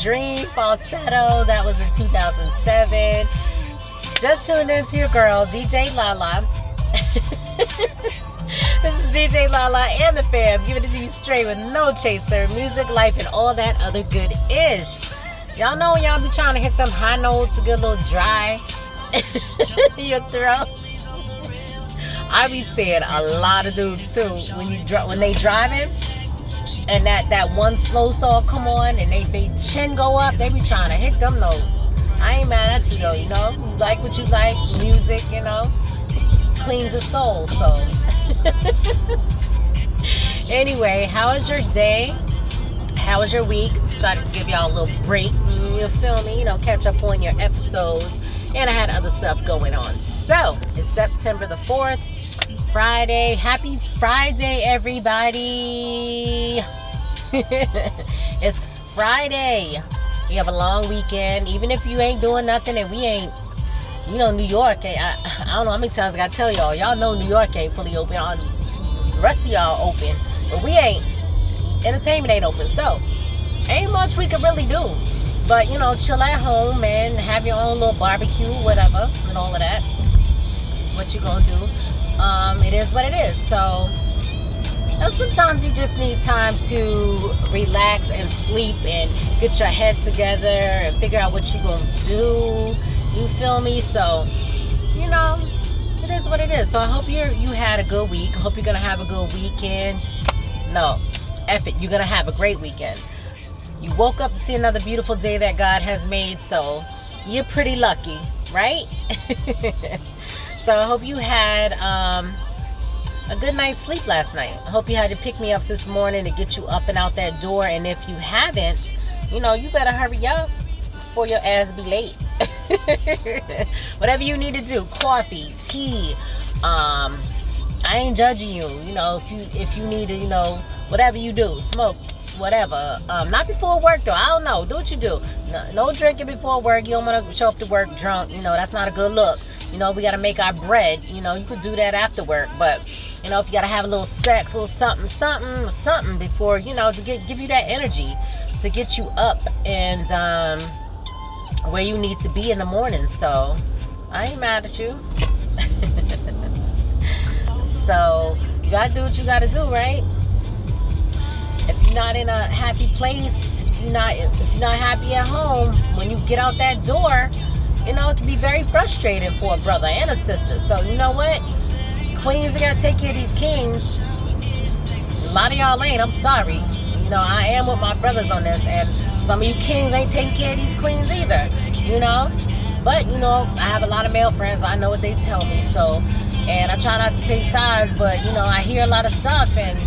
Dream Falsetto. That was in 2007. Just tuned into your girl, DJ Lala. this is DJ Lala and the fam, giving it to you straight with no chaser, music, life, and all that other good ish. Y'all know y'all be trying to hit them high notes to a little dry your throat. I be seeing a lot of dudes too when you when they driving and that that one slow song come on and they they chin go up, they be trying to hit them notes. I ain't mad at you though, you know. You like what you like, music, you know, cleans the soul. So anyway, how was your day? How was your week? Decided to give y'all a little break. You feel me? You know, catch up on your episodes. And I had other stuff going on. So it's September the 4th. Friday. Happy Friday, everybody. it's Friday. We have a long weekend. Even if you ain't doing nothing and we ain't, you know, New York, I, I don't know how many times I gotta tell y'all. Y'all know New York ain't fully open. The rest of y'all open. But we ain't. Entertainment ain't open. So, ain't much we can really do. But, you know, chill at home and have your own little barbecue, whatever, and all of that. What you gonna do? um, it is what it is. So, and sometimes you just need time to relax and sleep and get your head together and figure out what you're going to do. You feel me? So, you know, it is what it is. So I hope you you had a good week. I hope you're gonna have a good weekend. No, F it. You're gonna have a great weekend. You woke up to see another beautiful day that God has made, so you're pretty lucky, right? So I hope you had um, a good night's sleep last night. I hope you had to pick me up this morning to get you up and out that door. And if you haven't, you know, you better hurry up before your ass be late. Whatever you need to do, coffee, tea, um, I ain't judging you. You know, if you if you need to, you know, whatever you do, smoke, whatever. Um, not before work though. I don't know. Do what you do. No, no drinking before work. You don't want to show up to work drunk. You know, that's not a good look. You know, we got to make our bread. You know, you could do that after work, but you know, if you got to have a little sex, a little something, something, something before, you know, to get give you that energy to get you up and um, where you need to be in the morning. So I ain't mad at you. so you gotta do what you gotta do, right? If you're not in a happy place, if you're not if you're not happy at home, when you get out that door, you know, it can be very frustrating for a brother and a sister. So, you know what? Queens are to take care of these kings. A lot of y'all ain't. I'm sorry. You know, I am with my brothers on this. And some of you kings ain't taking care of these queens either. You know? But, you know, I have a lot of male friends. I know what they tell me. So, and I try not to take sides, but, you know, I hear a lot of stuff. And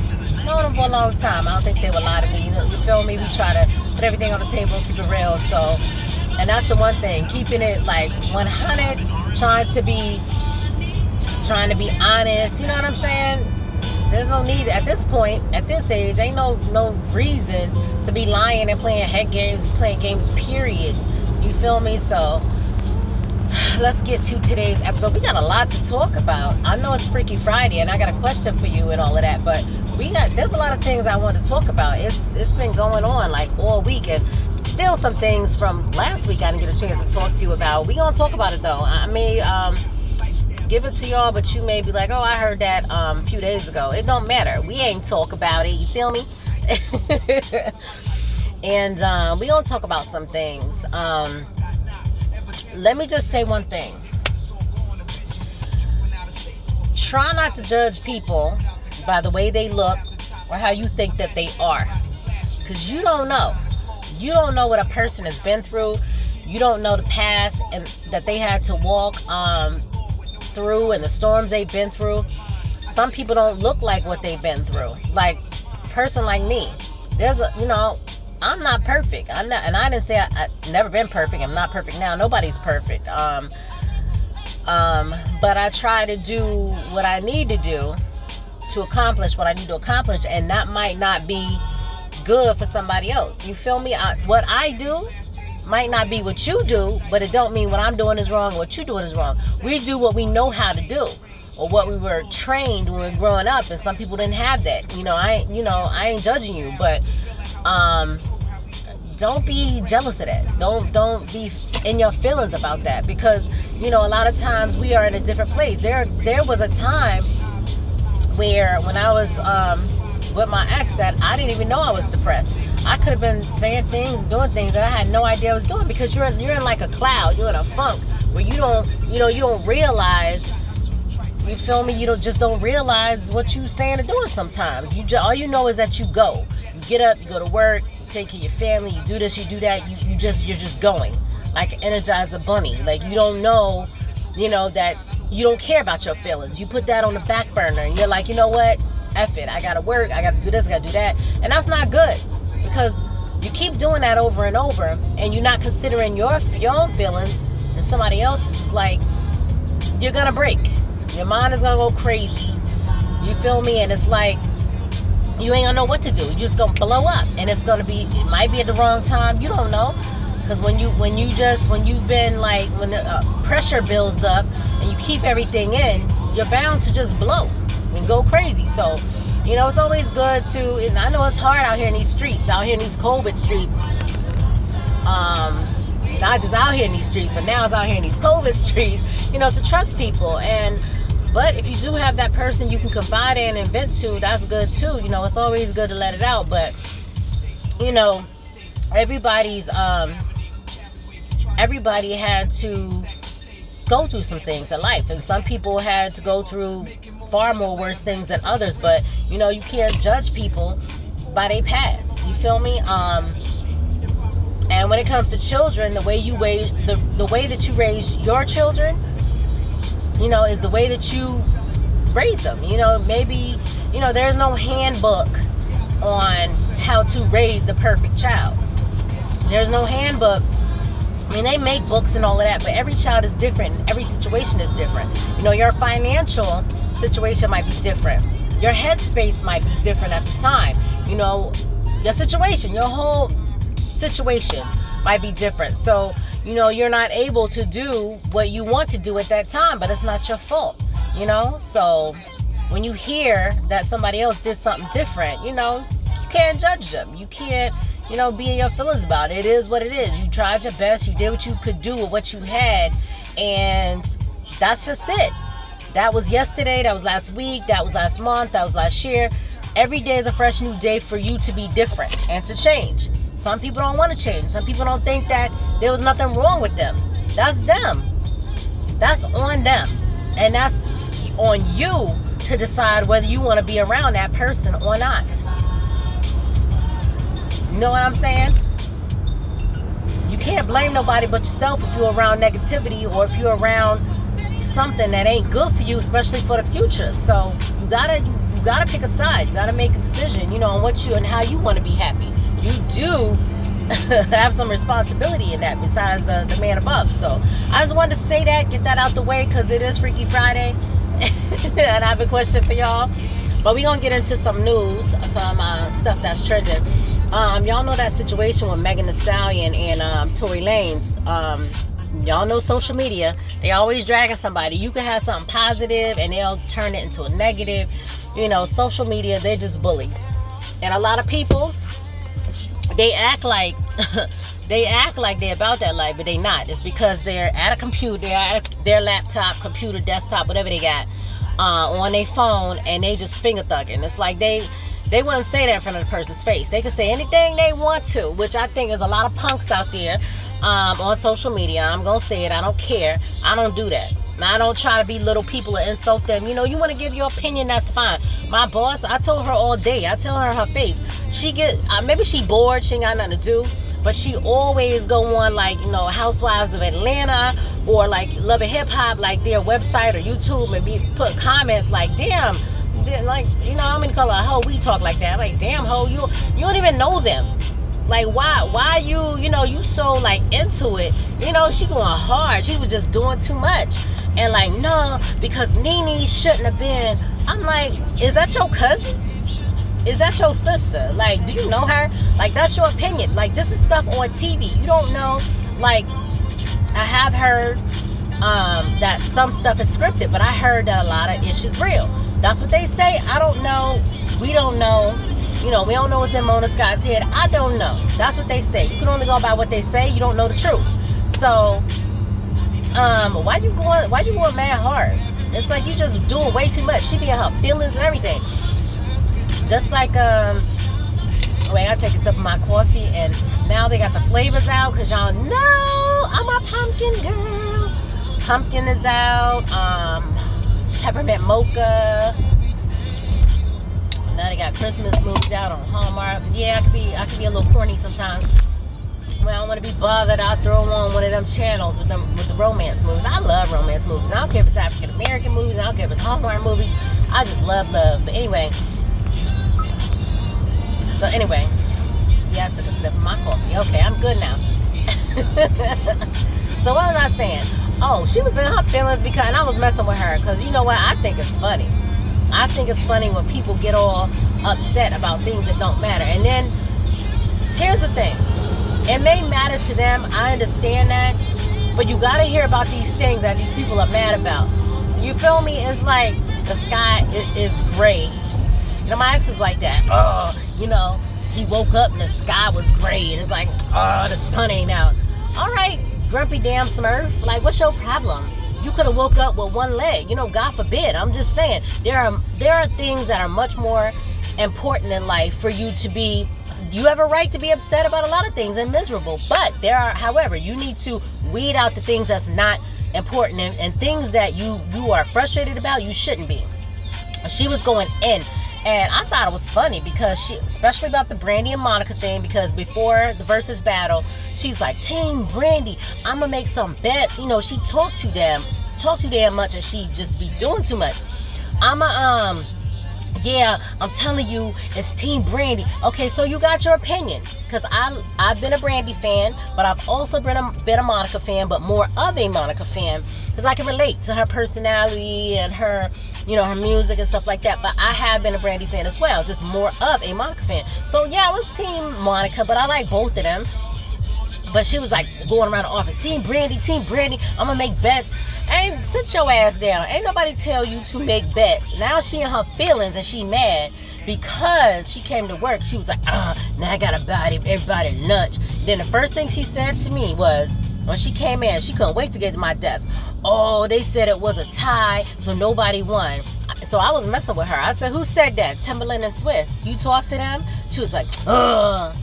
known them for a long time. I don't think they would lie to me. You, feel me? We try to put everything on the table keep it real. So, and that's the one thing, keeping it like 100, trying to be trying to be honest, you know what I'm saying? There's no need at this point, at this age, ain't no no reason to be lying and playing head games, playing games period. You feel me? So let's get to today's episode. We got a lot to talk about. I know it's Freaky Friday and I got a question for you and all of that, but we got there's a lot of things I want to talk about. It's it's been going on like all week and still some things from last week I didn't get a chance to talk to you about. We gonna talk about it though. I mean, um, give it to y'all, but you may be like, oh, I heard that um, a few days ago. It don't matter. We ain't talk about it. You feel me? and um, we gonna talk about some things. Um, let me just say one thing. Try not to judge people by the way they look or how you think that they are. Because you don't know. You don't know what a person has been through. You don't know the path and that they had to walk um, through and the storms they've been through. Some people don't look like what they've been through. Like person like me. There's a you know, I'm not perfect. I'm not and I didn't say I, have never been perfect. I'm not perfect now. Nobody's perfect. Um um but I try to do what I need to do to accomplish what I need to accomplish and that might not be good for somebody else. You feel me? I, what I do might not be what you do, but it don't mean what I'm doing is wrong or what you doing is wrong. We do what we know how to do or what we were trained when we were growing up and some people didn't have that. You know, I you know, I ain't judging you, but um don't be jealous of that. Don't don't be in your feelings about that because you know a lot of times we are in a different place. There there was a time where when I was um, with my ex that I didn't even know I was depressed. I could have been saying things, doing things that I had no idea I was doing because you're in, you're in like a cloud, you're in a funk where you don't you know you don't realize. You feel me? You don't just don't realize what you saying or doing sometimes. You just all you know is that you go. You get up, you go to work, you take care of your family, you do this, you do that. You, you just you're just going like an Energizer Bunny. Like you don't know, you know that you don't care about your feelings. You put that on the back burner, and you're like, you know what? F it. I gotta work. I gotta do this. I gotta do that, and that's not good because you keep doing that over and over, and you're not considering your your own feelings and somebody else's. is like you're gonna break. Your mind is gonna go crazy. You feel me? And it's like you ain't gonna know what to do. You're just gonna blow up, and it's gonna be. It might be at the wrong time. You don't know, because when you when you just when you've been like when the uh, pressure builds up and you keep everything in, you're bound to just blow and go crazy. So, you know, it's always good to. And I know it's hard out here in these streets, out here in these COVID streets. Um, not just out here in these streets, but now it's out here in these COVID streets. You know, to trust people and. But if you do have that person you can confide in and vent to, that's good too. You know, it's always good to let it out. But you know, everybody's um everybody had to go through some things in life and some people had to go through far more worse things than others but you know you can't judge people by their past. You feel me? Um and when it comes to children the way you raise the, the way that you raise your children you know is the way that you raise them. You know maybe you know there's no handbook on how to raise the perfect child. There's no handbook mean, they make books and all of that, but every child is different. Every situation is different. You know, your financial situation might be different. Your headspace might be different at the time. You know, your situation, your whole situation might be different. So, you know, you're not able to do what you want to do at that time, but it's not your fault, you know? So, when you hear that somebody else did something different, you know, you can't judge them. You can't you know, be in your feelings about it. It is what it is. You tried your best. You did what you could do with what you had. And that's just it. That was yesterday. That was last week. That was last month. That was last year. Every day is a fresh new day for you to be different and to change. Some people don't want to change. Some people don't think that there was nothing wrong with them. That's them. That's on them. And that's on you to decide whether you want to be around that person or not. You know what I'm saying? You can't blame nobody but yourself if you're around negativity or if you're around something that ain't good for you, especially for the future. So you gotta you, gotta pick a side. You gotta make a decision, you know, on what you and how you want to be happy. You do have some responsibility in that besides the, the man above. So I just wanted to say that, get that out the way because it is Freaky Friday. and I have a question for y'all. But we're gonna get into some news, some uh, stuff that's trending. Um, y'all know that situation with Megan Thee Stallion and um, Tory Lanez. Um, y'all know social media. They always dragging somebody. You can have something positive and they'll turn it into a negative. You know, social media, they're just bullies. And a lot of people, they act like they act like they're about that life, but they not. It's because they're at a computer, they're at a, their laptop, computer, desktop, whatever they got, uh, on their phone, and they just finger thugging. It's like they they wouldn't say that in front of the person's face. They can say anything they want to, which I think is a lot of punks out there um, on social media. I'm gonna say it. I don't care. I don't do that. I don't try to be little people and insult them. You know, you want to give your opinion, that's fine. My boss, I told her all day. I tell her her face. She get uh, maybe she bored. She ain't got nothing to do. But she always go on like you know Housewives of Atlanta or like Love and Hip Hop, like their website or YouTube, and be put comments like, "Damn, like you know I'm in color hoe we talk like that. Like damn hoe you you don't even know them. Like why why you you know you so like into it. You know she going hard. She was just doing too much. And like no because Nene shouldn't have been. I'm like is that your cousin? Is that your sister? Like do you know her? Like that's your opinion. Like this is stuff on TV. You don't know. Like I have heard um, that some stuff is scripted, but I heard that a lot of ish is real. That's what they say. I don't know. We don't know. You know, we don't know what's in Mona Scott's head. I don't know. That's what they say. You can only go by what they say. You don't know the truth. So, um, why you going? Why you going mad hard? It's like you just doing way too much. She be in her feelings and everything. Just like um, wait, I take a sip of my coffee, and now they got the flavors out because y'all know I'm a pumpkin girl. Pumpkin is out. Um, peppermint mocha. Now they got Christmas movies out on Hallmark. Yeah, I could be I could be a little corny sometimes. When I don't want to be bothered, I'll throw on one of them channels with them with the romance movies. I love romance movies. I don't care if it's African American movies. I don't care if it's Hallmark movies. I just love love. But anyway, so anyway, yeah, I took a sip of my coffee. Okay, I'm good now. so what was I saying? Oh, she was in her feelings because and I was messing with her because you know what? I think it's funny. I think it's funny when people get all upset about things that don't matter. And then here's the thing it may matter to them, I understand that, but you got to hear about these things that these people are mad about. You feel me? It's like the sky is, gray. You know, my ex was like that. Oh, you know, he woke up and the sky was gray, and it's like, oh, the sun ain't out. All right, grumpy damn smurf. Like, what's your problem? you could have woke up with one leg. You know, God forbid. I'm just saying there are there are things that are much more important in life for you to be you have a right to be upset about a lot of things and miserable. But there are however, you need to weed out the things that's not important and, and things that you you are frustrated about, you shouldn't be. She was going in and I thought it was funny because she, especially about the Brandy and Monica thing, because before the versus battle, she's like, Team Brandy, I'm gonna make some bets. You know, she talked too damn, talk too damn much, and she just be doing too much. I'ma um yeah, I'm telling you, it's Team Brandy. Okay, so you got your opinion. Cause I I've been a Brandy fan, but I've also been a been a Monica fan, but more of a Monica fan. Because I can relate to her personality and her, you know, her music and stuff like that. But I have been a Brandy fan as well, just more of a Monica fan. So yeah, I was Team Monica, but I like both of them. But she was like going around the office, Team Brandy, Team Brandy. I'm gonna make bets. Ain't sit your ass down. Ain't nobody tell you to make bets. Now she in her feelings and she mad because she came to work. She was like, ah, now I gotta buy everybody lunch. Then the first thing she said to me was, when she came in, she couldn't wait to get to my desk. Oh, they said it was a tie, so nobody won. So I was messing with her. I said, Who said that? Timbaland and Swizz. You talk to them? She was like, Ugh.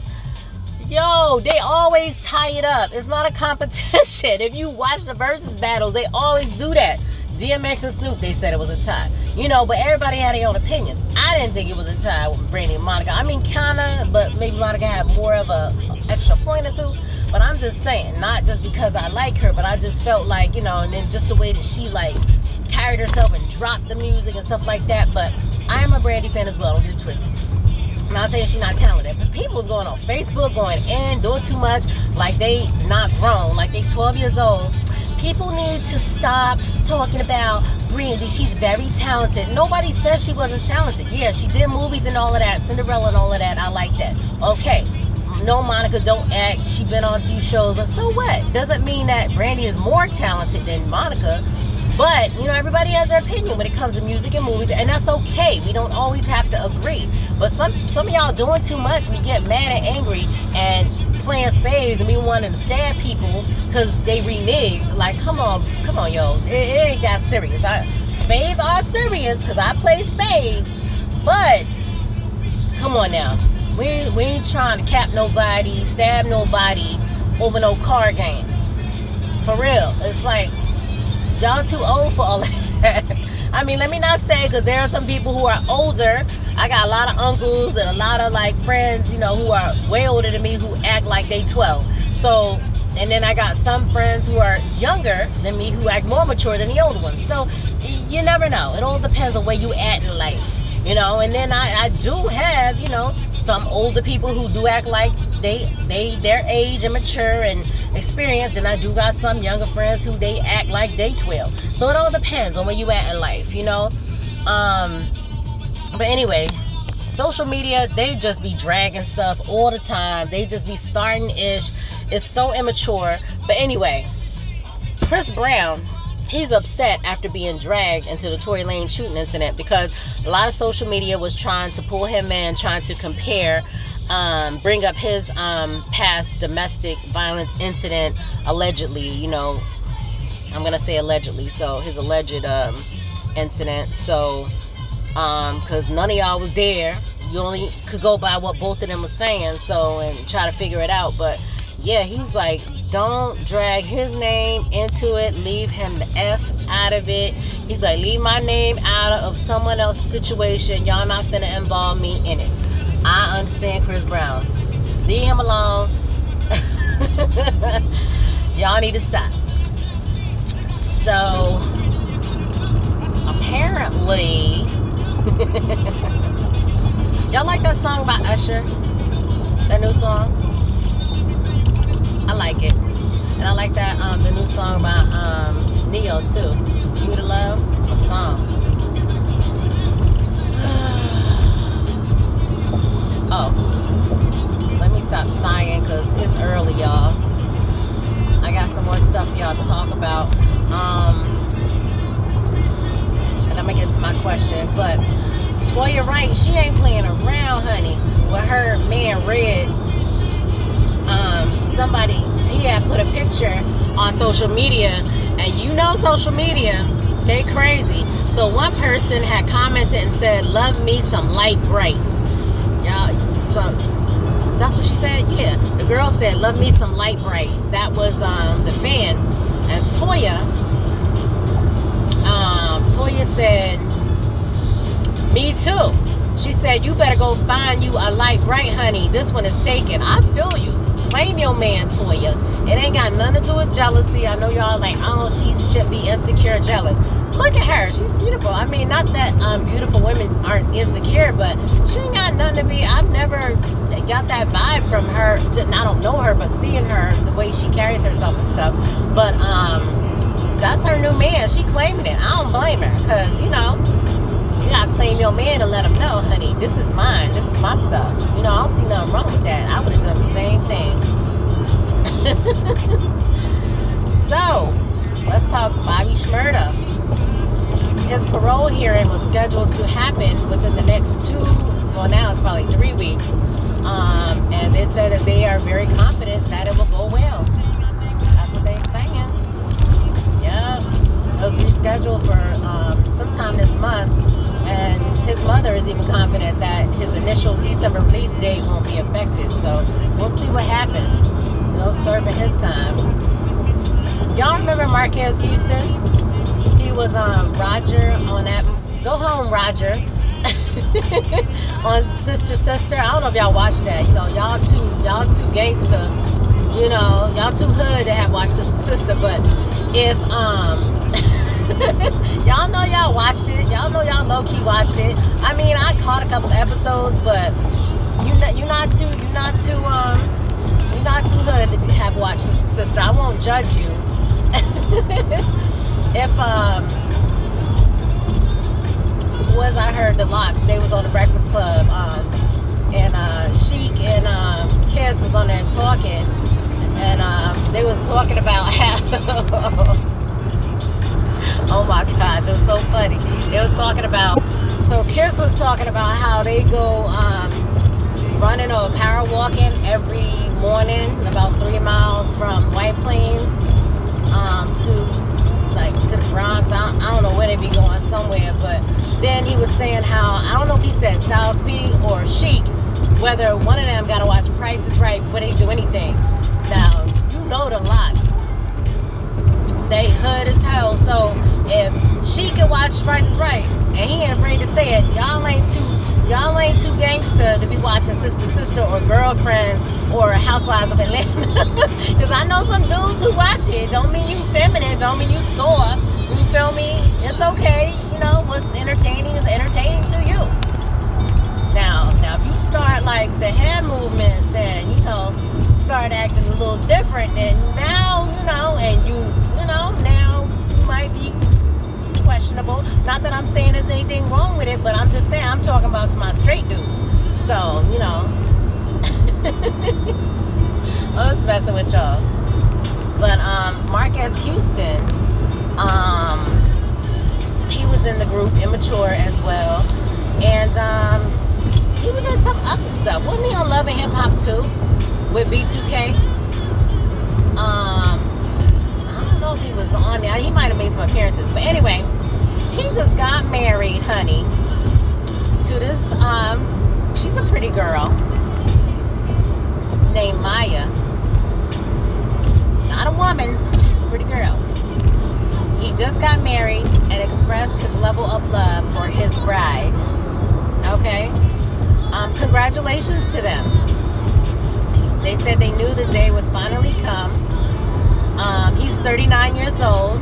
Yo, they always tie it up. It's not a competition. If you watch the versus battles, they always do that. DMX and Snoop, they said it was a tie. You know, but everybody had their own opinions. I didn't think it was a tie with Brandy and Monica. I mean, kinda, but maybe Monica had more of a, extra point or two. But I'm just saying, not just because I like her, but I just felt like, you know, and then just the way that she like carried herself and dropped the music and stuff like that. But I am a Brandy fan as well. Don't get it twisted. I'm not saying she's not talented, but people's going on Facebook, going in, doing too much, like they not grown, like they 12 years old. People need to stop talking about Brandy. She's very talented. Nobody says she wasn't talented. Yeah, she did movies and all of that, Cinderella and all of that. I like that. Okay. No, Monica don't act. She been on a few shows, but so what? Doesn't mean that Brandy is more talented than Monica. But, you know, everybody has their opinion when it comes to music and movies, and that's okay. We don't always have to agree. But some some of y'all doing too much, we get mad and angry and playing spades and we wanting to stab people because they reneged. Like, come on, come on, yo. It, it ain't that serious. I, spades are serious because I play spades. But, come on now. We, we ain't trying to cap nobody, stab nobody over no card game. For real. It's like, y'all too old for all that. I mean, let me not say because there are some people who are older. I got a lot of uncles and a lot of like friends, you know, who are way older than me who act like they 12. So, and then I got some friends who are younger than me who act more mature than the older ones. So, you never know. It all depends on where you at in life, you know. And then I, I do have, you know, some older people who do act like they they their age and mature and experienced and I do got some younger friends who they act like they 12 so it all depends on where you at in life you know? Um but anyway social media they just be dragging stuff all the time. They just be starting ish it's so immature. But anyway Chris Brown he's upset after being dragged into the Tory Lanez shooting incident because a lot of social media was trying to pull him in, trying to compare, um, bring up his um, past domestic violence incident, allegedly. You know, I'm gonna say allegedly. So his alleged um, incident. So, because um, none of y'all was there, you only could go by what both of them were saying. So and try to figure it out. But yeah, he was like, don't drag his name into it. Leave him the F out of it. He's like, leave my name out of someone else's situation. Y'all not finna involve me in it. I understand Chris Brown. Leave him alone. Y'all need to stop. So, apparently, y'all like that song by Usher? That new song? I like it. And I like that um, the new song by um, Ne-Yo too. U 2 Luv, a song. oh, let me stop sighing because it's early, y'all. I got some more stuff y'all to talk about. Um, and I'm gonna get to my question, but Toya Wright, she ain't playing around, honey, with her man Red somebody he had put a picture on social media, and you know social media, they crazy. So one person had commented and said, "Love me some light brights." Y'all, so that's what she said. Yeah, the girl said, "Love me some light bright." That was um, the fan, and Toya. Um, Toya said, "Me too." She said, "You better go find you a light bright, honey. This one is taken." I feel you. Claim your man, Toya. It ain't got nothing to do with jealousy. I know y'all like, oh, she should be insecure, jealous. Look at her. She's beautiful. I mean, not that um, beautiful women aren't insecure, but she ain't got nothing to be. I've never got that vibe from her. I don't know her, but seeing her, the way she carries herself and stuff. But um, that's her new man. She claiming it. I don't blame her because, you know, gotta claim your man and let him know, honey, this is mine. This is my stuff. You know, I don't see nothing wrong with that. I would have done the same thing. so, let's talk Bobby Shmurda. His parole hearing was scheduled to happen within the next two, well, now it's probably three weeks. Um, and they said that they are very confident that it will go well. His mother is even confident that his initial December release date won't be affected. So we'll see what happens. No serving his time. Y'all remember Marques Houston? He was um, Roger on that. Go home, Roger. on Sister Sister. I don't know if y'all watched that. You know, y'all too, y'all too gangster. You know, y'all too hood to have watched Sister Sister. But if um y'all know y'all watched it. Y'all know y'all low key watched it. I mean, I caught a couple episodes, but you not you not too you not too um you not too hood to have watched Sister Sister. I won't judge you. if um was I heard the LOX they was on the Breakfast Club, um, and uh, Sheek and um, Kiss was on there talking, and um, they was talking about how. Oh my gosh, it was so funny. They was talking about, so Kiss was talking about how they go um, running or power walking every morning, about three miles from White Plains um, to like to the Bronx. I don't, I don't know where they be going somewhere, but then he was saying how I don't know if he said Styles P or Sheek, whether one of them got to watch Price is Right before they do anything. Now you know the LOX they hood as hell. So if she can watch Price is Right and he ain't afraid to say it, y'all ain't too y'all ain't too gangster to be watching Sister Sister or Girlfriends or Housewives of Atlanta. Because I know some dudes who watch it. Don't mean you feminine. Don't mean you store. You feel me? It's okay. You know what's entertaining is entertaining to you. Now, now if you start like the hand movements and you know start acting a little different, then now you know, and you you know now might be questionable. Not that I'm saying there's anything wrong with it, but I'm just saying I'm talking about to my straight dudes. So you know, I was messing with y'all. But um, Marques Houston Um, he was in the group Immature as well, and um, he was in some other stuff. Wasn't he on Love and Hip Hop too with B2K? Um, know if he was on there. He might have made some appearances, but anyway, he just got married, honey, to this. Um, she's a pretty girl named Maya. Not a woman. She's a pretty girl. He just got married and expressed his level of love for his bride. Okay? Um, congratulations to them. They said they knew the day would finally come. Um, he's 39 years old,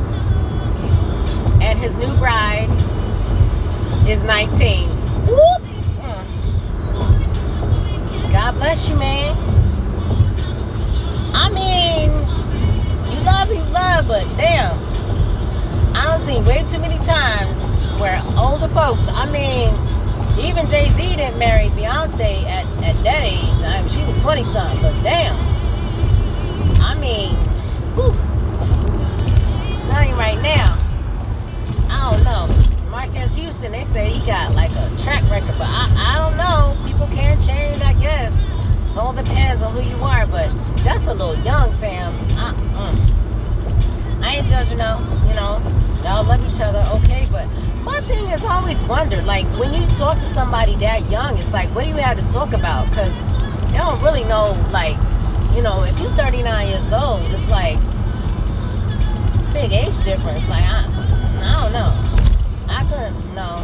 and his new bride is 19. Whoop! God bless you, man. I mean, you love, you love, but damn, I don't see way too many times where older folks, I mean, even Jay Z didn't marry Beyonce at, at that age. I mean, she was 20 something, but damn. I mean, whew. Right now, I don't know. Marques Houston, they say he got like a track record, but I, I don't know. People can change, I guess. It all depends on who you are, but that's a little young, fam. I, mm. I ain't judging though, you know. Y'all love each other, okay, but my thing is always wondered, like when you talk to somebody that young, it's like, what do you have to talk about? Because they don't really know, like, you know, if you're 39 years old, it's like, big age difference. Like, I, I don't know. I couldn't, no.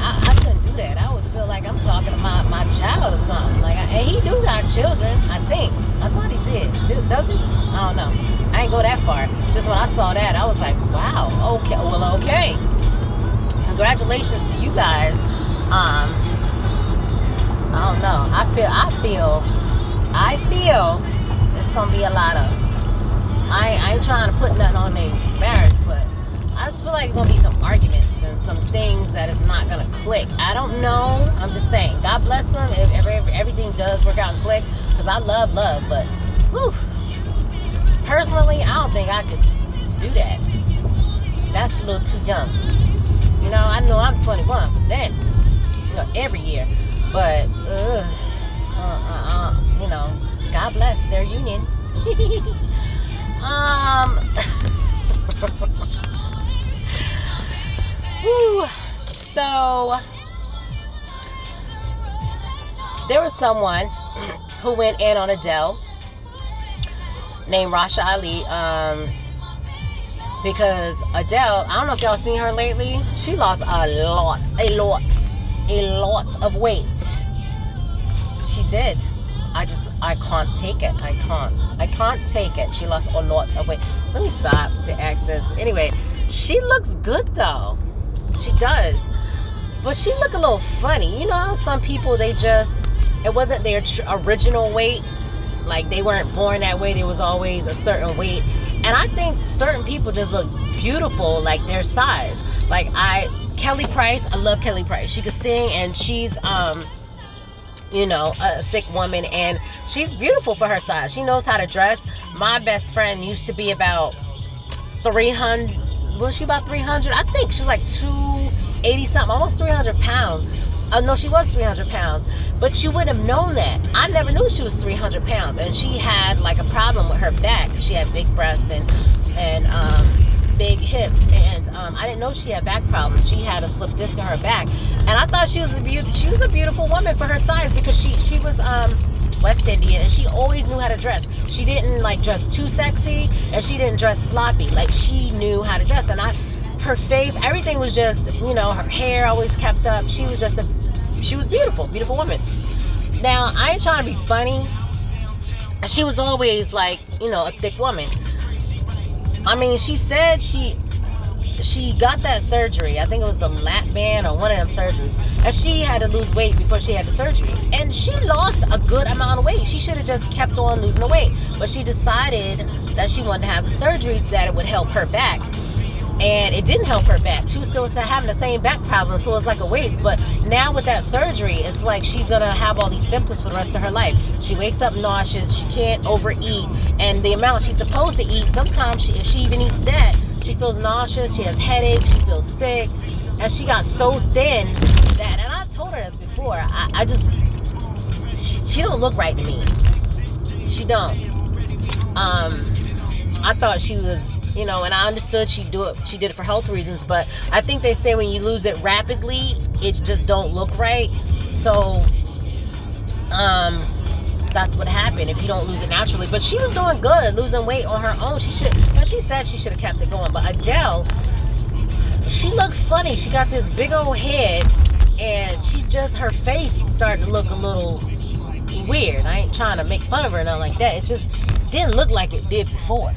I, I couldn't do that. I would feel like I'm talking to my, my child or something. Like, and he do got children, I think. I thought he did. Dude, Does he? I don't know. I ain't go that far. Just when I saw that, I was like, wow. Okay. Well, okay. Congratulations to you guys. Um, I don't know. I feel. I feel. I feel it's gonna be a lot of. I, ain't trying to put nothing on their marriage, but I just feel like it's gonna be some arguments and some things that is not gonna click. I don't know. I'm just saying. God bless them if, if, if everything does work out and click, because I love love, but whew, personally, I don't think I could do that. That's a little too young. You know, I know I'm 21, but then, you know, every year. But, uh, uh, uh, you know, God bless their union. um, whew. so there was someone who went in on Adele named Rasha Ali. Um, because Adele, I don't know if y'all seen her lately. She lost a lot, a lot, a lot of weight. She did. I just, I can't take it. I can't. I can't take it. She lost a lot of weight. Let me stop the accents. Anyway, she looks good though. She does. But she look a little funny. You know how some people, they just, it wasn't their tr- original weight. Like they weren't born that way. There was always a certain weight and I think certain people just look beautiful like their size. Like I Kelly Price, I love Kelly Price. She could sing and she's um you know, a thick woman and she's beautiful for her size. She knows how to dress. My best friend used to be about 300 was she about 300? I think she was like 280 something, almost 300 pounds. Uh, no, she was 300 pounds, but she would have known that. I never knew she was 300 pounds, and she had like a problem with her back. She had big breasts and and um, big hips, and um, I didn't know she had back problems. She had a slip disc in her back, and I thought she was a beautiful. She was a beautiful woman for her size because she she was um, West Indian, and she always knew how to dress. She didn't like dress too sexy, and she didn't dress sloppy. Like she knew how to dress, and I her face, everything was just, you know, her hair always kept up. She was just a, she was beautiful, beautiful woman. Now, I ain't trying to be funny. She was always like, you know, a thick woman. I mean, she said she, she got that surgery. I think it was the lap band or one of them surgeries. And she had to lose weight before she had the surgery. And she lost a good amount of weight. She should have just kept on losing the weight. But she decided that she wanted to have the surgery that it would help her back and it didn't help her back. She was still having the same back problem, so it was like a waste. But now with that surgery, it's like she's gonna have all these symptoms for the rest of her life. She wakes up nauseous, she can't overeat, and the amount she's supposed to eat, sometimes she, if she even eats that, She feels nauseous. She has headaches. She feels sick, and she got so thin that. And I told her this before. I, I just she, she don't look right to me. She don't. Um, I thought she was you know, and I understood she do it. She did it for health reasons, but I think they say when you lose it rapidly, it just don't look right. So, um, that's what happened if you don't lose it naturally. But she was doing good, losing weight on her own. She should. And she said she should have kept it going. But Adele, she looked funny. She got this big old head, and she just her face started to look a little weird. I ain't trying to make fun of her or nothing like that. It just didn't look like it did before.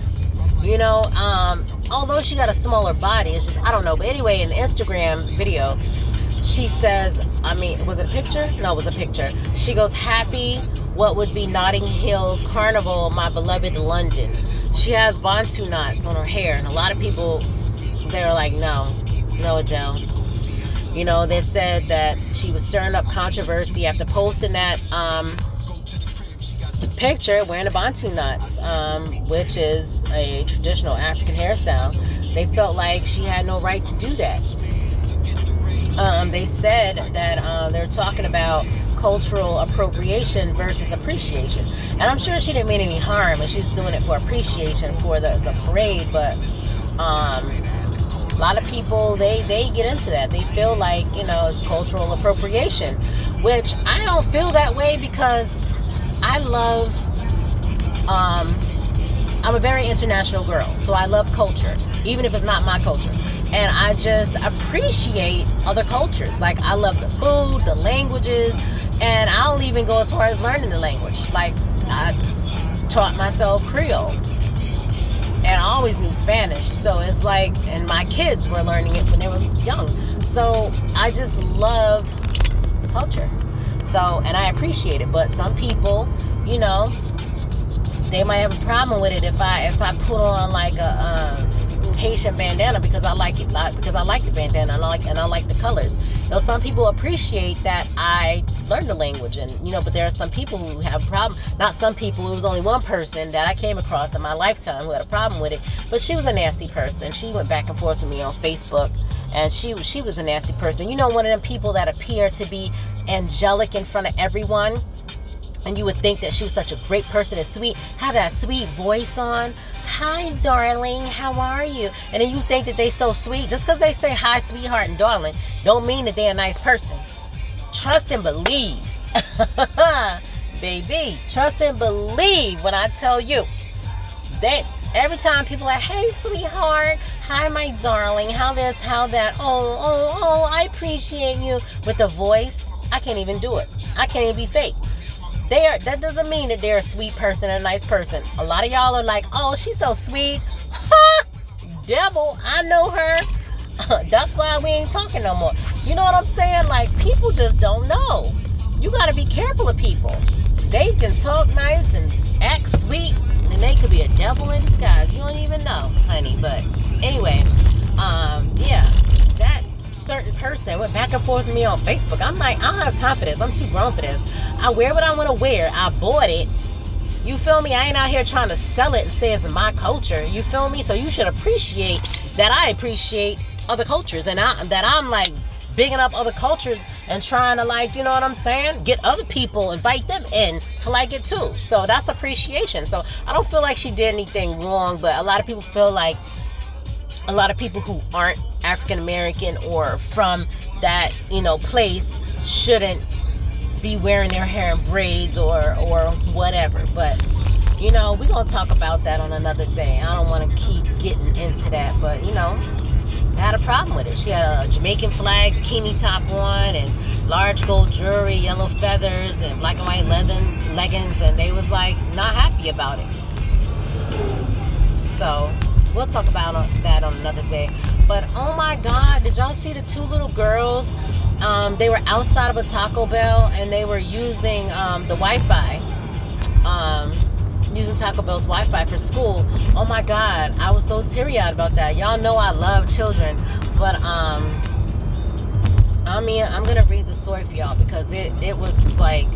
You know, um, although she got a smaller body, it's just I don't know. But anyway, in the Instagram video, she says, I mean, was it a picture? No, it was a picture. She goes, Happy what would be Notting Hill Carnival, my beloved London. She has bantu knots on her hair, and a lot of people they were like, No, no Adele. You know, they said that she was stirring up controversy after posting that um, picture wearing the bantu knots, um, which is a traditional African hairstyle. They felt like she had no right to do that. Um, they said that uh, they're talking about cultural appropriation versus appreciation. And I'm sure she didn't mean any harm and she was doing it for appreciation for the, the parade, but um, a lot of people they they get into that. They feel like, you know, it's cultural appropriation, which I don't feel that way because I love um, I'm a very international girl, so I love culture, even if it's not my culture. And I just appreciate other cultures. Like, I love the food, the languages, and I'll even go as far as learning the language. Like, I taught myself Creole, and I always knew Spanish. So it's like, and my kids were learning it when they were young. So I just love culture. So, and I appreciate it. But some people, you know, they might have a problem with it if I if I put on like a um, Haitian bandana because I like it because I like the bandana and I like and I like the colors. You know, some people appreciate that I learned the language and you know, but there are some people who have a problem. Not some people. It was only one person that I came across in my lifetime who had a problem with it. But she was a nasty person. She went back and forth with me on Facebook, and she she was a nasty person. You know, one of them people that appear to be angelic in front of everyone and you would think that she was such a great person and sweet, have that sweet voice on. Hi, darling, how are you? And then you think that they so sweet. Just because they say hi, sweetheart, and darling, don't mean that they're a nice person. Trust and believe. Baby, trust and believe when I tell you that every time people are like, hey, sweetheart, hi, my darling, how this, how that, oh, oh, oh, I appreciate you. With the voice, I can't even do it. I can't even be fake. They are that doesn't mean that they're a sweet person, a nice person. A lot of y'all are like, oh, she's so sweet. Ha! Devil, I know her. That's why we ain't talking no more. You know what I'm saying? Like people just don't know. You gotta be careful of people. They can talk nice and act sweet, and they could be a devil in disguise. You don't even know, honey. But anyway, um, yeah, that certain person went back and forth with me on Facebook. I'm like, I don't have time for this. I'm too grown for this. I wear what I want to wear. I bought it. You feel me? I ain't out here trying to sell it and say it's my culture. You feel me? So you should appreciate that I appreciate other cultures and I, that I'm like bigging up other cultures and trying to like, you know what I'm saying? Get other people, invite them in to like it too. So that's appreciation. So I don't feel like she did anything wrong, but a lot of people feel like a lot of people who aren't African American or from that, you know, place shouldn't be wearing their hair in braids or or whatever. But you know, we're gonna talk about that on another day. I don't want to keep getting into that, but you know, I had a problem with it. She had a Jamaican flag bikini top on and large gold jewelry, yellow feathers, and black and white leather leggings, and they was like not happy about it. So we'll talk about uh, that on another day. But oh my God, did y'all see the two little girls? Um, they were outside of a Taco Bell and they were using um, the Wi-Fi, um, using Taco Bell's Wi-Fi for school. Oh my God, I was so teary-eyed about that. Y'all know I love children, but um, I mean, I'm gonna read the story for y'all because it it was like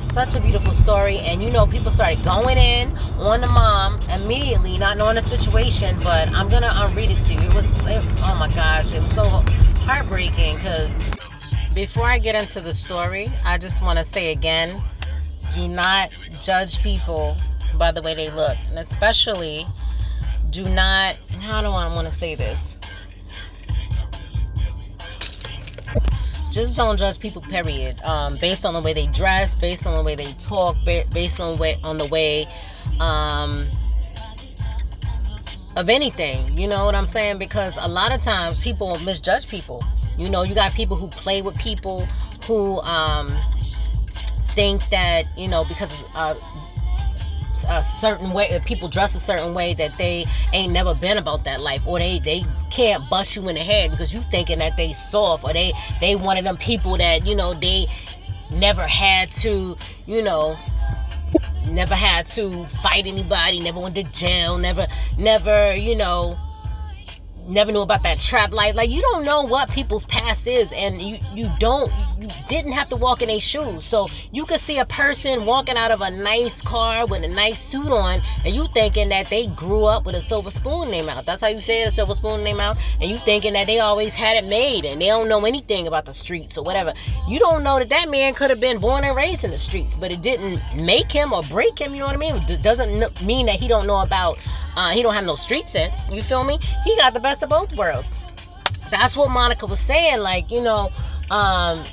such a beautiful story. And you know, people started going in on the mom immediately, not knowing the situation. But I'm gonna unread it to you. It was, it, oh my gosh, it was so heartbreaking. Because before I get into the story, I just want to say again, do not judge people by the way they look, and especially do not. How do I want to say this? Just don't judge people period. Um, based on the way they dress based on the way they talk based on way on the way um, of anything. You know what i'm saying? Because a lot of times people misjudge people. You know you got people who play with people who um, think that you know because uh, a certain way uh, people dress a certain way that they ain't never been about that life or they they can't bust you in the head because you thinking that they soft or they they one of them people that you know they never had to you know never had to fight anybody never went to jail never never you know never knew about that trap life. Like you don't know what people's past is, and you you don't you didn't have to walk in a shoes. So you could see a person walking out of a nice car with a nice suit on, and you thinking that they grew up with a silver spoon in their mouth. That's how you say it, a silver spoon in their mouth, and you thinking that they always had it made, and they don't know anything about the streets or whatever. You don't know that that man could have been born and raised in the streets, but it didn't make him or break him. You know what I mean? It doesn't mean that he don't know about uh, he don't have no street sense. You feel me? He got the best of both worlds. That's what Monica was saying. Like, you know, um,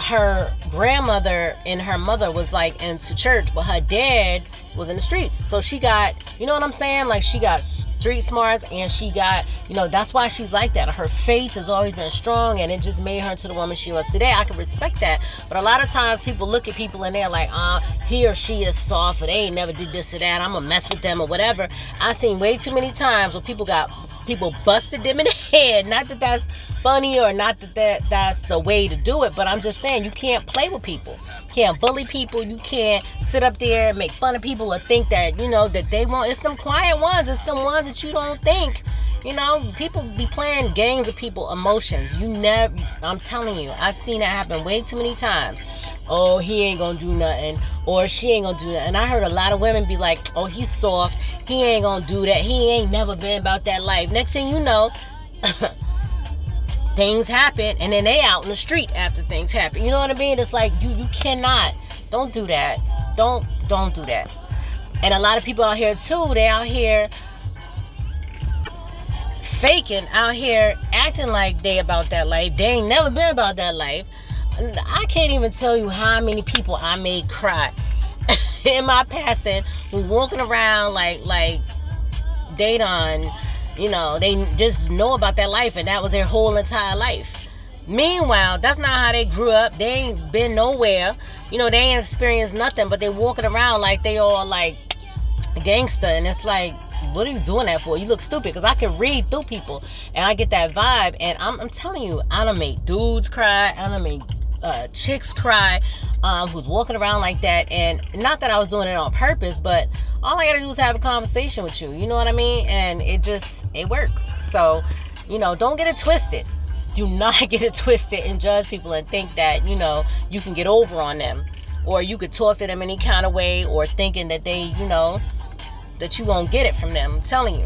her grandmother and her mother was like into church, but her dad was in the streets. So she got, you know what I'm saying? Like she got street smarts and she got, you know, that's why she's like that. Her faith has always been strong and it just made her into the woman she was today. I can respect that. But a lot of times people look at people and they're like, uh, he or she is soft or they ain't never did this or that. I'm gonna mess with them or whatever. I've seen way too many times where people got people busted them in the head. Not that that's funny or not that, that that's the way to do it, but I'm just saying you can't play with people. You can't bully people. You can't sit up there and make fun of people or think that, you know, that they want it's them quiet ones, it's them ones that you don't think. You know, people be playing games with people emotions. You never I'm telling you, I've seen that happen way too many times. Oh, he ain't gonna do nothing, or she ain't gonna do that. And I heard a lot of women be like, Oh, he's soft, he ain't gonna do that, he ain't never been about that life. Next thing you know, things happen and then they out in the street after things happen. You know what I mean? It's like you you cannot don't do that. Don't don't do that. And a lot of people out here too, they out here faking out here acting like they about that life. They ain't never been about that life. I can't even tell you how many people I made cry in my passing who walking around like like they done you know, they just know about that life and that was their whole entire life. Meanwhile, that's not how they grew up. They ain't been nowhere. You know, they ain't experienced nothing, but they walking around like they all like gangster. And it's like, what are you doing that for? You look stupid because I can read through people and I get that vibe. And I'm, I'm telling you, I don't make dudes cry. I don't make uh, chicks cry um, who's walking around like that. And not that I was doing it on purpose, but all I gotta do is have a conversation with you. You know what I mean? And it just it works. So, you know, don't get it twisted. Do not get it twisted and judge people and think that you know you can get over on them, or you could talk to them any kind of way, or thinking that they, you know, that you won't get it from them. I'm telling you.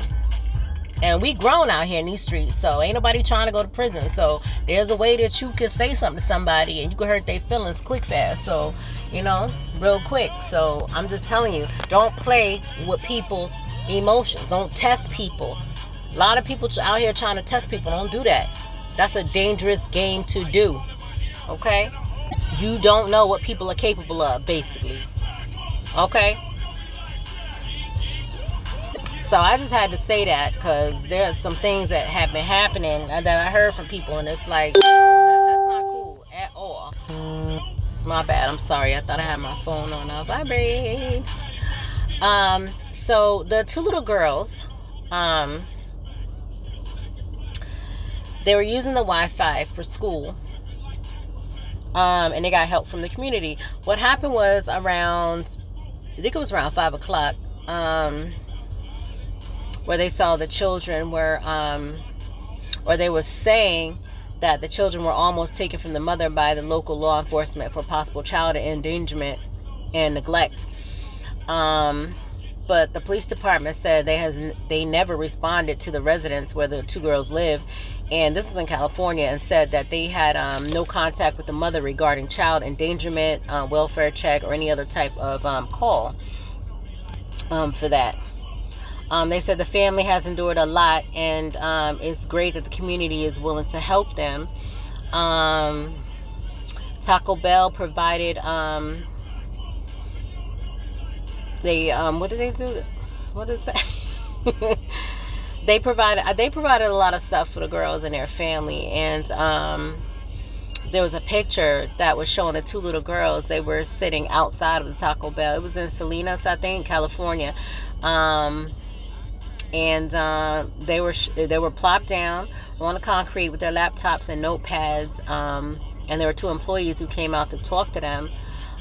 And we grown out here in these streets, so ain't nobody trying to go to prison. So there's a way that you can say something to somebody and you can hurt their feelings quick fast. So, you know, real quick. So I'm just telling you, don't play with people's emotions. Don't test people. A lot of people out here trying to test people. Don't do that. That's a dangerous game to do. Okay? You don't know what people are capable of, basically. Okay? So I just had to say that because there are some things that have been happening that I heard from people, and it's like that, that's not cool at all. My bad. I'm sorry. I thought I had my phone on a vibrate. Um. So the two little girls, um, they were using the Wi-Fi for school. Um, and they got help from the community. What happened was around, I think it was around five o'clock. Um, where they saw the children were, um, or they were saying that the children were almost taken from the mother by the local law enforcement for possible child endangerment and neglect. Um, but the police department said they has they never responded to the residence where the two girls live, and this was in California, and said that they had um, no contact with the mother regarding child endangerment, uh, welfare check, or any other type of um, call um, for that. Um, they said the family has endured a lot, and um, it's great that the community is willing to help them. Um, Taco Bell provided um, they um what did they do? What is that? they provided uh, they provided a lot of stuff for the girls and their family and um there was a picture that was showing the two little girls. They were sitting outside of the Taco Bell. It was in Salinas, I think, California. Um, and uh, they were they were plopped down on the concrete with their laptops and notepads. Um, and there were two employees who came out to talk to them.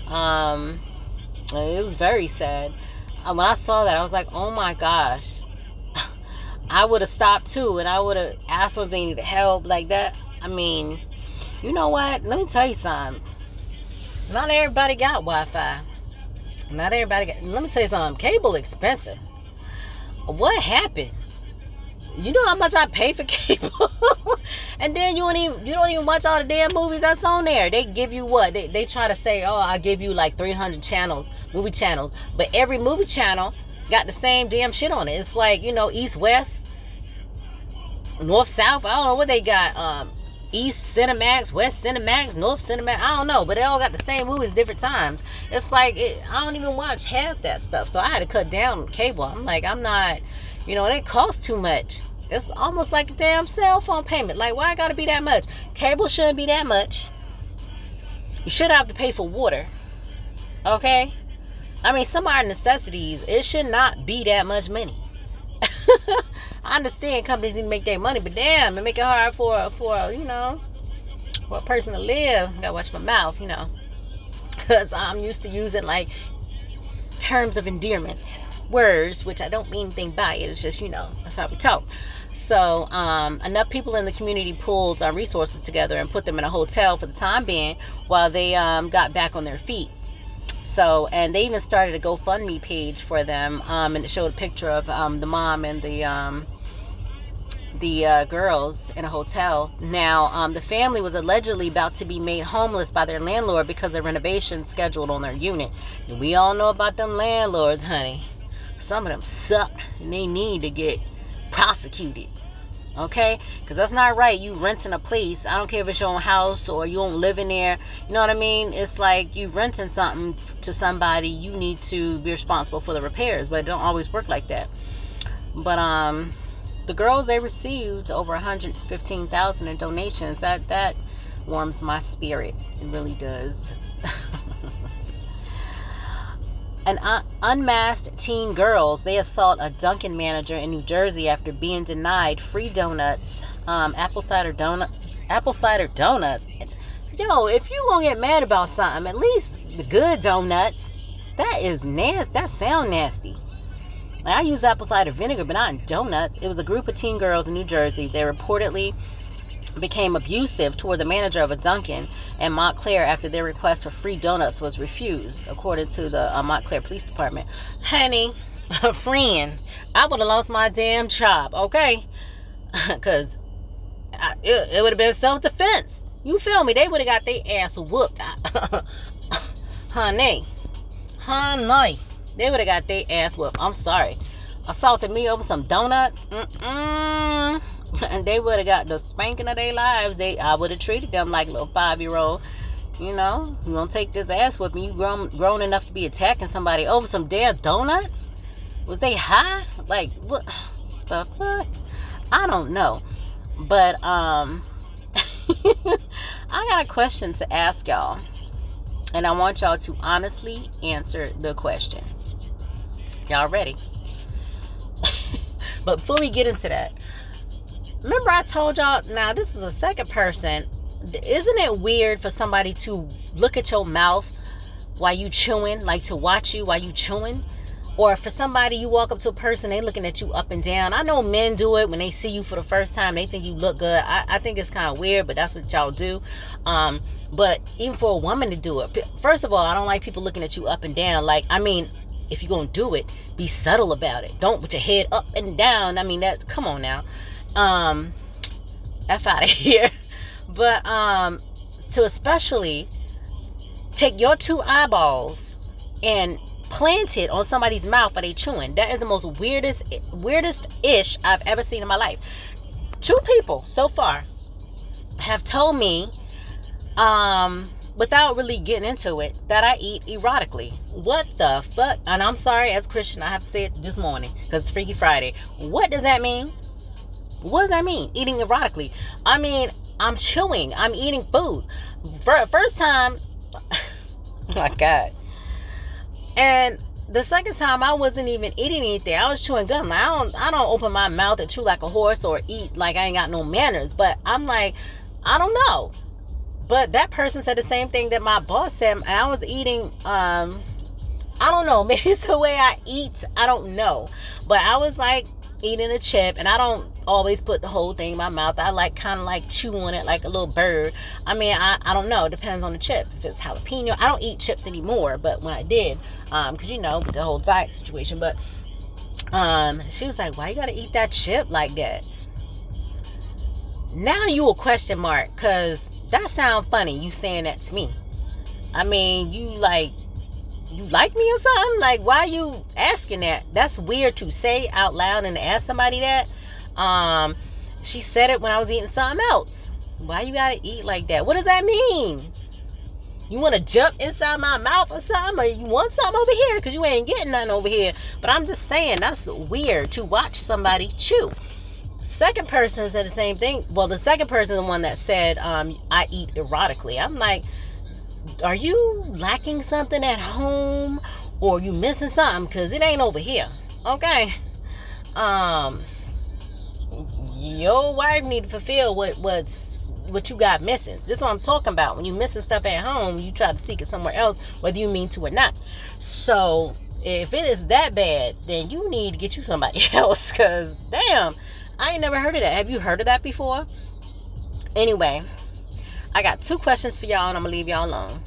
Um, it was very sad. Uh, when I saw that, I was like, oh my gosh. I would have stopped too and I would have asked them if they needed help like that. I mean, you know what? Let me tell you something. Not everybody got Wi Fi. Not everybody got. Let me tell you something. Cable expensive. What happened? You know how much I pay for cable, and then you don't even you don't even watch all the damn movies that's on there. They give you what? They they try to say, oh, I give you like 300 channels, movie channels, but every movie channel got the same damn shit on it. It's like you know East West, North South. I don't know what they got. Um, East Cinemax, West Cinemax, North Cinemax. I don't know, but they all got the same movies, different times. It's like it, I don't even watch half that stuff, so I had to cut down cable. I'm like, I'm not, you know, it costs too much. It's almost like a damn cell phone payment. Like, why I gotta be that much? Cable shouldn't be that much. You should have to pay for water. Okay? I mean, some are necessities. It should not be that much money. I understand companies need to make their money, but damn, it make it hard for for you know for a person to live. gotta watch my mouth, you know, because I'm used to using like terms of endearment words, which I don't mean anything by it. It's just you know that's how we talk. So um, enough people in the community pulled our resources together and put them in a hotel for the time being while they um, got back on their feet. So and they even started a GoFundMe page for them, um, and it showed a picture of um, the mom and the um, the uh, girls in a hotel. Now, um, the family was allegedly about to be made homeless by their landlord because of renovations scheduled on their unit. And we all know about them landlords, honey. Some of them suck, and they need to get prosecuted. Okay? Because that's not right. You renting a place. I don't care if it's your own house or you don't live in there. You know what I mean? It's like you renting something to somebody. You need to be responsible for the repairs. But it don't always work like that. But um the girls they received over 115,000 in donations. That that warms my spirit. It really does. An un- unmasked teen girls they assault a Dunkin' manager in New Jersey after being denied free donuts, um, apple cider donut, apple cider donuts. Yo, if you gonna get mad about something, at least the good donuts. That is nasty. That sound nasty. Like, I use apple cider vinegar, but not in donuts. It was a group of teen girls in New Jersey. They reportedly became abusive toward the manager of a Dunkin' in Montclair after their request for free donuts was refused, according to the uh, Montclair Police Department. Honey, a friend, I would have lost my damn job, okay? Because it, it would have been self defense. You feel me? They would have got their ass whooped. honey, honey, they would have got their ass whooped. I'm sorry. Assaulted me over some donuts. Mm-mm. and they would have got the spanking of their lives. They I would have treated them like little five year old. You know, you gonna take this ass with me. You grown grown enough to be attacking somebody over some damn donuts? Was they high? Like what the fuck? I don't know. But um I got a question to ask y'all. And I want y'all to honestly answer the question. Y'all ready? but before we get into that, remember I told y'all, now this is a second person. Isn't it weird for somebody to look at your mouth while you chewing, like to watch you while you chewing? or for somebody you walk up to a person they looking at you up and down. I know men do it when they see you for the first time they think you look good. I, I think it's kind of weird but that's what y'all do. Um, but even for a woman to do it first of all i don't like people looking at you up and down. Like i mean if you're gonna do it be subtle about it. Don't put your head up and down. I mean that come on now um f out of here but um to especially take your two eyeballs and plant it on somebody's mouth while they chewing. That is the most weirdest weirdest ish I've ever seen in my life. Two people so far have told me um without really getting into it that I eat erotically. What the fuck? And I'm sorry as Christian, I have to say it this morning because it's Freaky Friday. What does that mean? What does that mean? Eating erotically. I mean, I'm chewing. I'm eating food. For first time, my God. And the second time I wasn't even eating anything. I was chewing gum. I don't I don't open my mouth and chew like a horse or eat like I ain't got no manners. But I'm like, I don't know. But that person said the same thing that my boss said, and I was eating um I don't know, maybe it's the way I eat. I don't know. But I was like eating a chip and I don't always put the whole thing in my mouth. I like kind of like chew on it like a little bird. I mean, I, I don't know. It depends on the chip. If it's jalapeno, I don't eat chips anymore. But when I did, um, because you know, the whole diet situation. But um, she was like, "Why you gotta eat that chip like that?" Now you a question mark, cause that sound funny. You saying that to me. I mean, you like you like me or something? Like, why you asking that? That's weird to say out loud and ask somebody that. Um, she said it when I was eating something else. Why you gotta eat like that? What does that mean? You want to jump inside my mouth or something, or you want something over here because you ain't getting nothing over here. But I'm just saying that's weird to watch somebody chew. Second person said the same thing. Well, the second person, the one that said, um, "I eat erotically." I'm like, are you lacking something at home, or you missing something? Because it ain't over here. Okay. Um your wife need to fulfill what what's what you got missing. This is what I'm talking about. When you missing stuff at home, you try to seek it somewhere else, whether you mean to or not. So if it is that bad, then you need to get you somebody else. Cause damn, I ain't never heard of that. Have you heard of that before? Anyway, I got two questions for y'all, and I'm gonna leave y'all alone.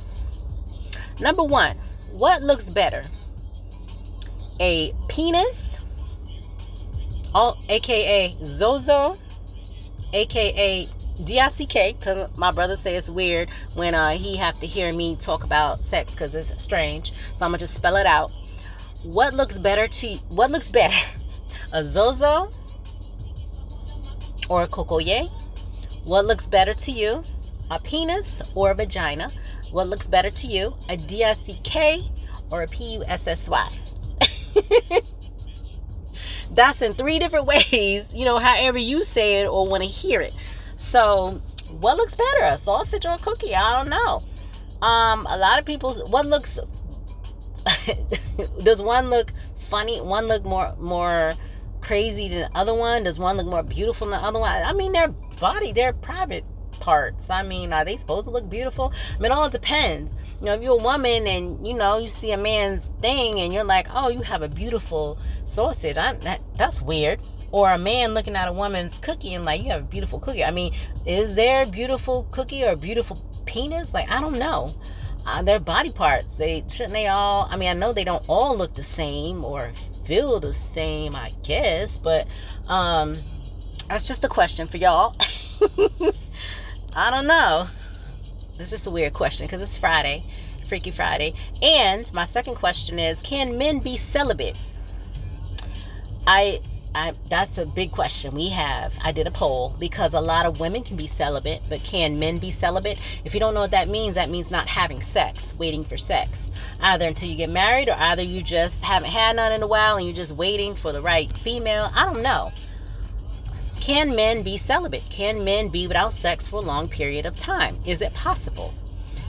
Number one, what looks better? A penis all aka Zozo, aka DICK, because my brother say it's weird when uh, he have to hear me talk about sex because it's strange. So I'm gonna just spell it out. What looks better to you? what looks better, a Zozo or a Kokoye? What looks better to you, a penis or a vagina? What looks better to you, a DICK or a PUSSY? that's in three different ways, you know, however you say it or want to hear it. So, what looks better, a sausage or a cookie? I don't know. Um, a lot of people, what looks, does one look funny? One look more more crazy than the other one? Does one look more beautiful than the other one? I mean, their body, their private parts. I mean, are they supposed to look beautiful? I mean, all depends. You know, if you're a woman and you know you see a man's thing and you're like, oh, you have a beautiful sausage. I, that, that's weird. Or a man looking at a woman's cookie and like, you have a beautiful cookie. I mean, is there beautiful cookie or beautiful penis? Like, I don't know. Uh, their body parts. They shouldn't they all? I mean, I know they don't all look the same or feel the same. I guess, but um, that's just a question for y'all. I don't know. It's just a weird question because it's Friday, Freaky Friday. And my second question is Can men be celibate? I, I that's a big question we have. I did a poll because a lot of women can be celibate, but can men be celibate? If you don't know what that means, that means not having sex, waiting for sex. Either until you get married or either you just haven't had none in a while and you're just waiting for the right female. I don't know. Can men be celibate? Can men be without sex for a long period of time? Is it possible?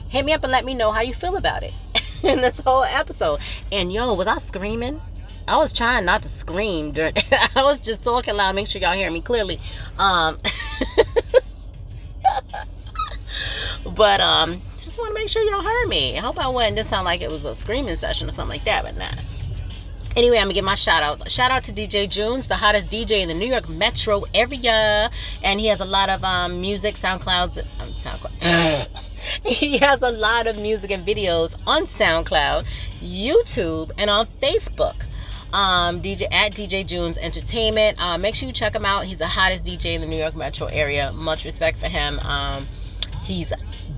Hit me up and let me know how you feel about it in this whole episode. And yo, was I screaming? I was trying not to scream during I was just talking loud, make sure y'all hear me clearly. Um but um just want to make sure y'all heard me. I hope I wasn't just sound like it was a screaming session or something like that, but nah. Anyway, I'm gonna get my shout outs. Shout out to DJ Junes, the hottest DJ in the New York metro area. And he has a lot of um, music, SoundClouds, um, SoundCloud. he has a lot of music and videos on SoundCloud, YouTube, and on Facebook. Um, DJ at DJ Junes Entertainment. Uh, make sure you check him out. He's the hottest DJ in the New York metro area. Much respect for him. Um, he's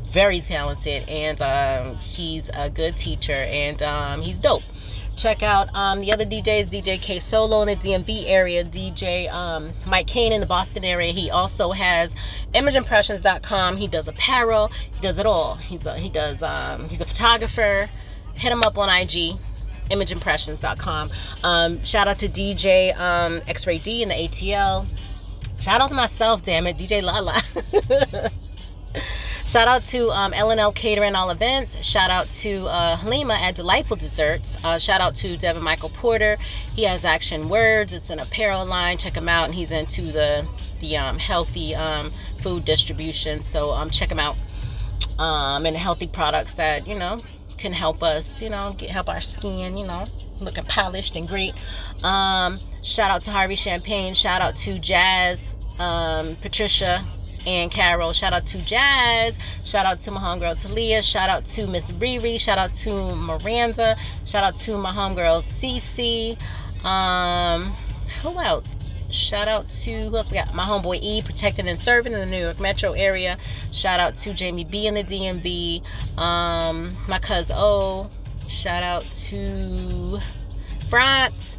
very talented and um, he's a good teacher and um, he's dope check out um, the other DJs, DJ K Solo in the DMV area, DJ um, Mike Kane in the Boston area. He also has imageimpressions.com. He does apparel. He does it all. He's a, he does um, he's a photographer. Hit him up on IG, imageimpressions.com. Um, shout out to DJ um, X-Ray D in the ATL. Shout out to myself, damn it, DJ Lala. Shout out to um, LNL Catering All Events. Shout out to uh, Halima at Delightful Desserts. Uh, shout out to Devin Michael Porter. He has Action Words. It's an apparel line. Check him out. And he's into the the um, healthy um, food distribution. So um, check him out. Um, and healthy products that you know can help us. You know, get help our skin. You know, looking polished and great. Um, shout out to Harvey Champagne. Shout out to Jazz, um, Patricia, and Carol. Shout out to Jazz. Shout out to my homegirl Talia. Shout out to Miss Riri. Shout out to Miranda. Shout out to my homegirl Cece. Um, who else? Shout out to who else we got? My homeboy E, protecting and serving in the New York metro area. Shout out to Jamie B in the DMV. Um, my cousin O. Shout out to France.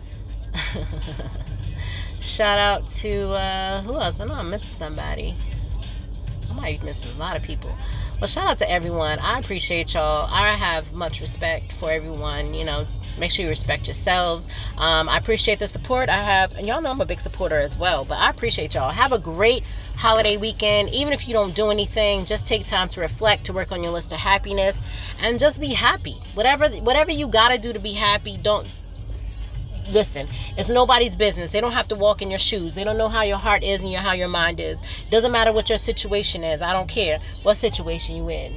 Shout out to uh, who else? I know I'm missing somebody. I might be missing a lot of people. Well, shout out to everyone. I appreciate y'all. I have much respect for everyone. You know, make sure you respect yourselves. Um, I appreciate the support I have, and y'all know I'm a big supporter as well. But I appreciate y'all. Have a great holiday weekend. Even if you don't do anything, just take time to reflect, to work on your list of happiness, and just be happy. Whatever whatever you gotta do to be happy, don't listen, it's nobody's business. They don't have to walk in your shoes. They don't know how your heart is and your, how your mind is. Doesn't matter what your situation is. I don't care what situation you in.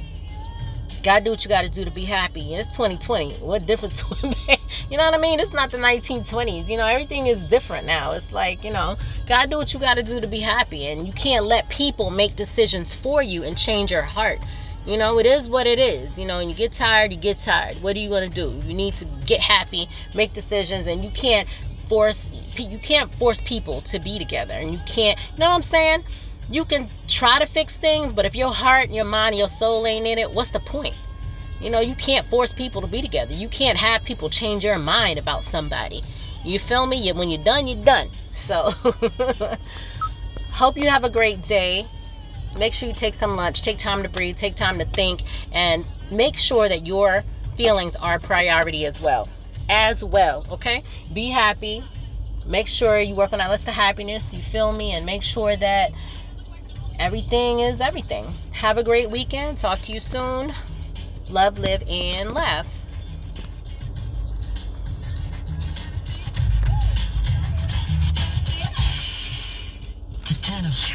Gotta do what you gotta do to be happy. It's 2020. What difference would make? You know what I mean? It's not the 1920s. You know, everything is different now. It's like, you know, gotta do what you gotta do to be happy. And you can't let people make decisions for you and change your heart. You know, it is what it is. You know, and you get tired, you get tired. What are you going to do? You need to get happy, make decisions, and you can't force you can't force people to be together. And you can't, you know what I'm saying? You can try to fix things, but if your heart, your mind, your soul ain't in it, what's the point? You know, you can't force people to be together. You can't have people change your mind about somebody. You feel me? When you're done, you're done. So, hope you have a great day make sure you take some lunch, take time to breathe, take time to think, and make sure that your feelings are a priority as well. As well, okay? Be happy. Make sure you work on that list of happiness, you feel me, and make sure that everything is everything. Have a great weekend. Talk to you soon. Love, live, and laugh. Tennis.